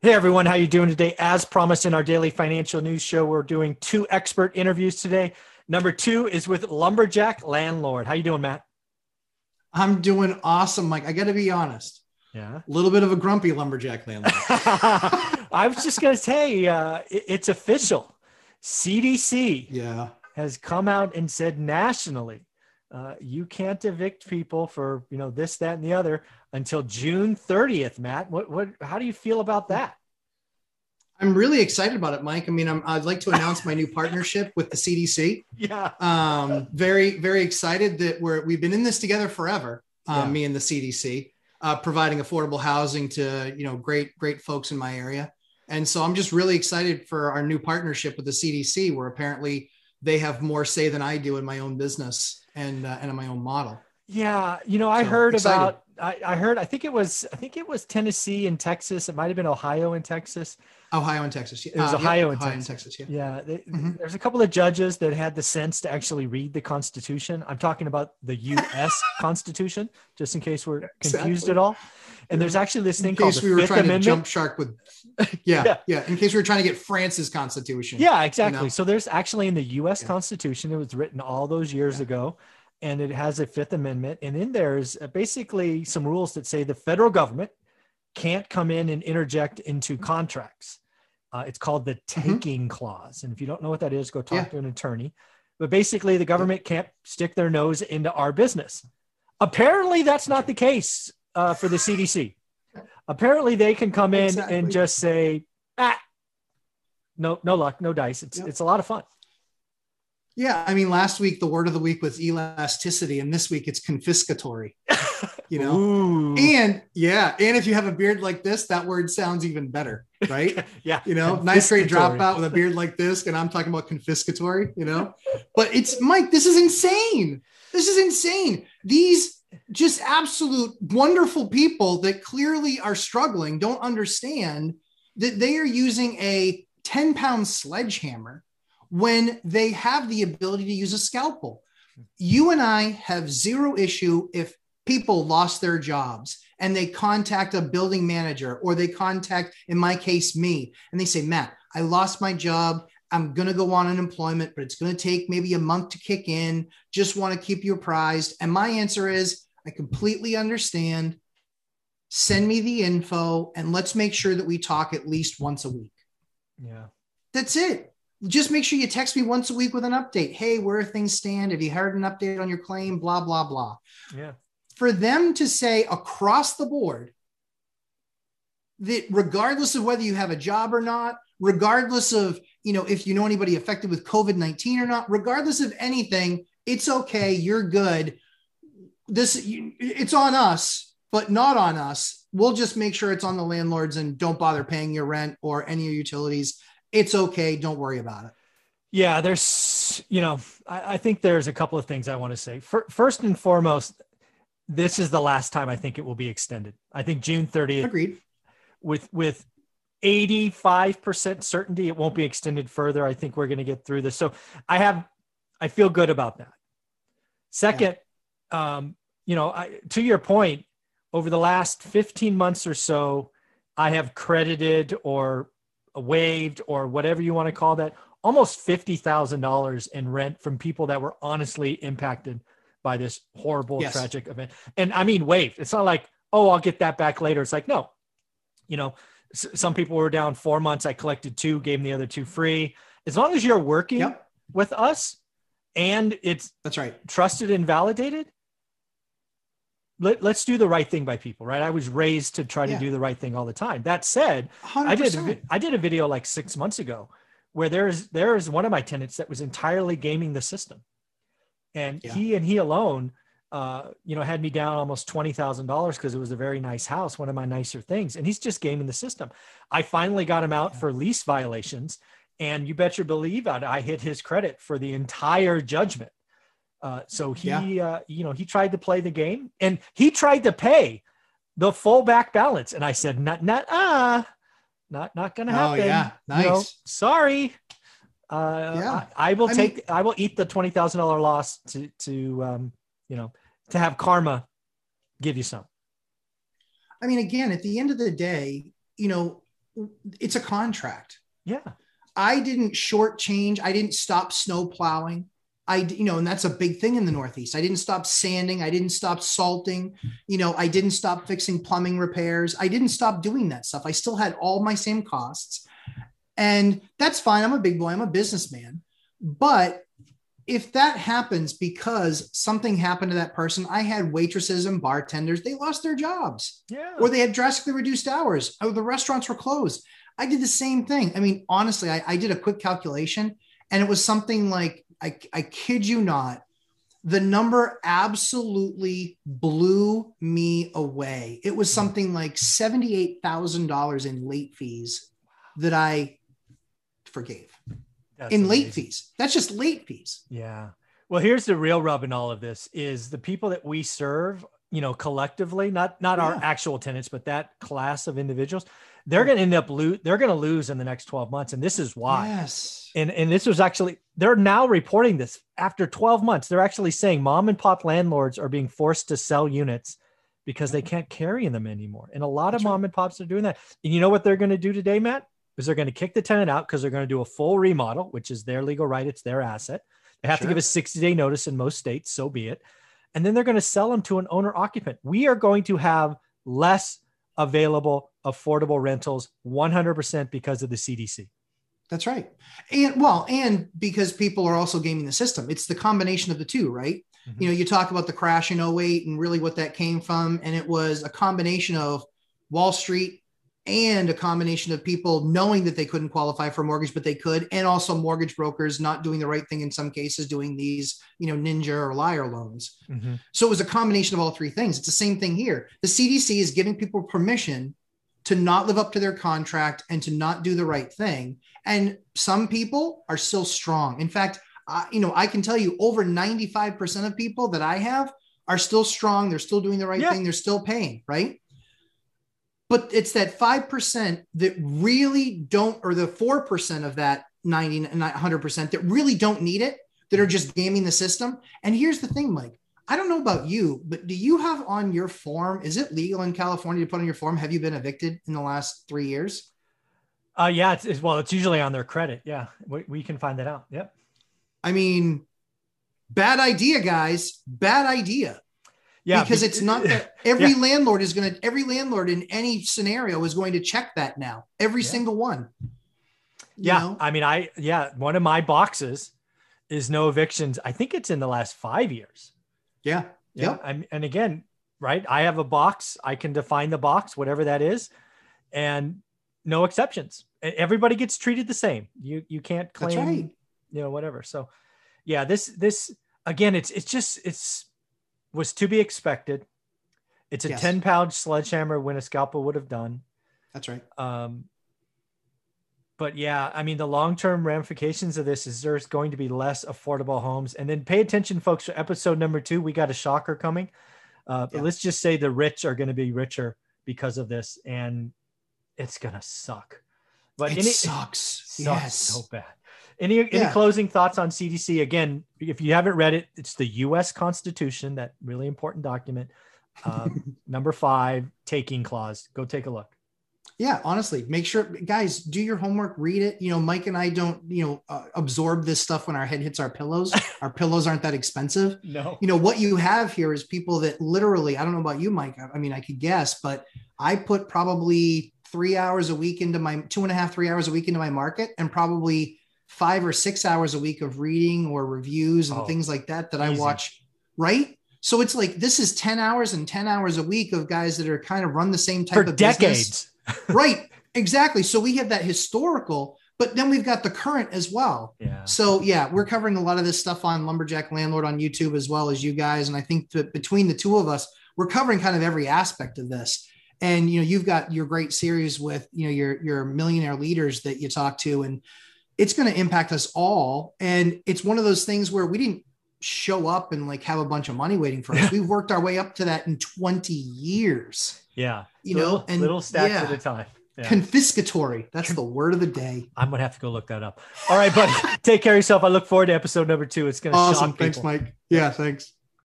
Hey everyone, how you doing today? As promised in our daily financial news show, we're doing two expert interviews today. Number two is with lumberjack landlord. How you doing, Matt? I'm doing awesome, Mike. I got to be honest. Yeah, a little bit of a grumpy lumberjack landlord. I was just gonna say uh, it's official. CDC yeah has come out and said nationally uh, you can't evict people for you know this, that, and the other until June 30th. Matt, what what? How do you feel about that? I'm really excited about it, Mike. I mean, i would like to announce my new partnership with the CDC. Yeah. Um, very, very excited that we're we've been in this together forever. Um, yeah. Me and the CDC, uh, providing affordable housing to you know great, great folks in my area. And so I'm just really excited for our new partnership with the CDC, where apparently they have more say than I do in my own business and uh, and in my own model. Yeah, you know, I so, heard excited. about. I, I heard. I think it was. I think it was Tennessee and Texas. It might have been Ohio and Texas. Ohio and Texas. Yeah. It was uh, Ohio, yep, and, Ohio Texas. and Texas. Yeah. Yeah. They, mm-hmm. There's a couple of judges that had the sense to actually read the Constitution. I'm talking about the U.S. Constitution, just in case we're confused exactly. at all. And there's actually this thing in called case the we were Fifth trying Amendment. to jump shark with, yeah, yeah, yeah, In case we were trying to get France's Constitution. Yeah, exactly. You know? So there's actually in the U.S. Yeah. Constitution, it was written all those years yeah. ago, and it has a Fifth Amendment, and in there is basically some rules that say the federal government can't come in and interject into contracts. Uh, it's called the mm-hmm. taking mm-hmm. clause, and if you don't know what that is, go talk yeah. to an attorney. But basically, the government can't stick their nose into our business. Apparently, that's not the case uh, for the CDC. Apparently, they can come in exactly. and just say, "Ah, no, no luck, no dice." It's yep. it's a lot of fun. Yeah, I mean, last week the word of the week was elasticity, and this week it's confiscatory. You know, Ooh. and yeah, and if you have a beard like this, that word sounds even better, right? yeah, you know, nice great dropout with a beard like this, and I'm talking about confiscatory. You know, but it's Mike. This is insane. This is insane. These just absolute wonderful people that clearly are struggling don't understand that they are using a 10 pound sledgehammer when they have the ability to use a scalpel. You and I have zero issue if people lost their jobs and they contact a building manager or they contact, in my case, me, and they say, Matt, I lost my job. I'm going to go on unemployment, but it's going to take maybe a month to kick in. Just want to keep you apprised. And my answer is I completely understand. Send me the info and let's make sure that we talk at least once a week. Yeah. That's it. Just make sure you text me once a week with an update. Hey, where things stand? Have you heard an update on your claim? Blah, blah, blah. Yeah. For them to say across the board that regardless of whether you have a job or not, regardless of you know if you know anybody affected with covid-19 or not regardless of anything it's okay you're good this it's on us but not on us we'll just make sure it's on the landlords and don't bother paying your rent or any of your utilities it's okay don't worry about it yeah there's you know i, I think there's a couple of things i want to say first and foremost this is the last time i think it will be extended i think june 30th agreed with with 85% certainty it won't be extended further. I think we're going to get through this. So I have, I feel good about that. Second, yeah. um, you know, I, to your point, over the last 15 months or so, I have credited or waived or whatever you want to call that almost $50,000 in rent from people that were honestly impacted by this horrible, yes. tragic event. And I mean, waived. It's not like, oh, I'll get that back later. It's like, no, you know, some people were down four months. I collected two, gave them the other two free. As long as you're working yep. with us and it's that's right, trusted and validated. Let, us do the right thing by people, right? I was raised to try yeah. to do the right thing all the time. That said, 100%. I did a, I did a video like six months ago where there's there's one of my tenants that was entirely gaming the system, and yeah. he and he alone uh, you know, had me down almost twenty thousand dollars because it was a very nice house, one of my nicer things, and he's just gaming the system. I finally got him out for lease violations, and you bet your believe I, I hit his credit for the entire judgment. Uh, so he, yeah. uh, you know, he tried to play the game, and he tried to pay the full back balance, and I said, "Not, not, ah, not, not going to oh, happen." Oh yeah, nice. You know, sorry. Uh, yeah. I, I will I take. Mean, I will eat the twenty thousand dollar loss to to um, you know, to have karma give you some. I mean, again, at the end of the day, you know, it's a contract. Yeah. I didn't shortchange. I didn't stop snow plowing. I, you know, and that's a big thing in the Northeast. I didn't stop sanding. I didn't stop salting. You know, I didn't stop fixing plumbing repairs. I didn't stop doing that stuff. I still had all my same costs. And that's fine. I'm a big boy. I'm a businessman. But if that happens because something happened to that person, I had waitresses and bartenders, they lost their jobs. Yeah. Or they had drastically reduced hours. Or the restaurants were closed. I did the same thing. I mean, honestly, I, I did a quick calculation and it was something like, I, I kid you not, the number absolutely blew me away. It was something like $78,000 in late fees that I forgave. That's in amazing. late fees. That's just late fees. Yeah. Well, here's the real rub in all of this is the people that we serve, you know, collectively, not not yeah. our actual tenants, but that class of individuals, they're going to end up lose. They're going to lose in the next 12 months, and this is why. Yes. And and this was actually they're now reporting this after 12 months. They're actually saying mom and pop landlords are being forced to sell units because they can't carry them anymore. And a lot That's of mom and pops are doing that. And you know what they're going to do today, Matt? is they're going to kick the tenant out because they're going to do a full remodel, which is their legal right. It's their asset. They have sure. to give a 60 day notice in most states. So be it. And then they're going to sell them to an owner occupant. We are going to have less available affordable rentals 100% because of the CDC. That's right. And well, and because people are also gaming the system. It's the combination of the two, right? Mm-hmm. You know, you talk about the crash in 08 and really what that came from. And it was a combination of Wall Street and a combination of people knowing that they couldn't qualify for a mortgage, but they could, and also mortgage brokers not doing the right thing in some cases, doing these, you know, ninja or liar loans. Mm-hmm. So it was a combination of all three things. It's the same thing here. The CDC is giving people permission to not live up to their contract and to not do the right thing. And some people are still strong. In fact, uh, you know, I can tell you over 95% of people that I have are still strong. They're still doing the right yeah. thing. They're still paying, right? but it's that 5% that really don't or the 4% of that 90 100% that really don't need it that are just gaming the system and here's the thing mike i don't know about you but do you have on your form is it legal in california to put on your form have you been evicted in the last three years uh yeah it's, it's well it's usually on their credit yeah we, we can find that out yep i mean bad idea guys bad idea yeah, because it's not that every yeah. landlord is going to every landlord in any scenario is going to check that now. Every yeah. single one. Yeah, know? I mean, I yeah, one of my boxes is no evictions. I think it's in the last five years. Yeah, yeah. Yep. and again, right? I have a box. I can define the box, whatever that is, and no exceptions. Everybody gets treated the same. You you can't claim, right. you know, whatever. So, yeah, this this again, it's it's just it's was to be expected. It's a yes. 10 pound sledgehammer when a scalpel would have done. That's right. Um, but yeah, I mean, the long term ramifications of this is there's going to be less affordable homes. And then pay attention, folks, for episode number two. We got a shocker coming. Uh, but yeah. let's just say the rich are going to be richer because of this, and it's going to suck. But it any, sucks. It sucks yes. so bad. Any any closing thoughts on CDC? Again, if you haven't read it, it's the U.S. Constitution, that really important document. Um, number five, taking clause. Go take a look. Yeah, honestly, make sure, guys, do your homework, read it. You know, Mike and I don't, you know, uh, absorb this stuff when our head hits our pillows. our pillows aren't that expensive. No. You know, what you have here is people that literally, I don't know about you, Mike. I mean, I could guess, but I put probably three hours a week into my two and a half, three hours a week into my market and probably five or six hours a week of reading or reviews and oh, things like that that easy. I watch, right? So it's like this is 10 hours and 10 hours a week of guys that are kind of run the same type For of decades. right. Exactly. So we have that historical, but then we've got the current as well. Yeah. So yeah, we're covering a lot of this stuff on Lumberjack Landlord on YouTube as well as you guys. And I think that between the two of us, we're covering kind of every aspect of this. And you know, you've got your great series with you know your your millionaire leaders that you talk to, and it's going to impact us all. And it's one of those things where we didn't show up and like have a bunch of money waiting for us. We've worked our way up to that in 20 years. Yeah. You little, know, and little stacks yeah. at a time. Yeah. Confiscatory. That's the word of the day. I'm gonna have to go look that up. All right, buddy. take care of yourself. I look forward to episode number two. It's gonna awesome. Thanks, Mike. Yeah, thanks.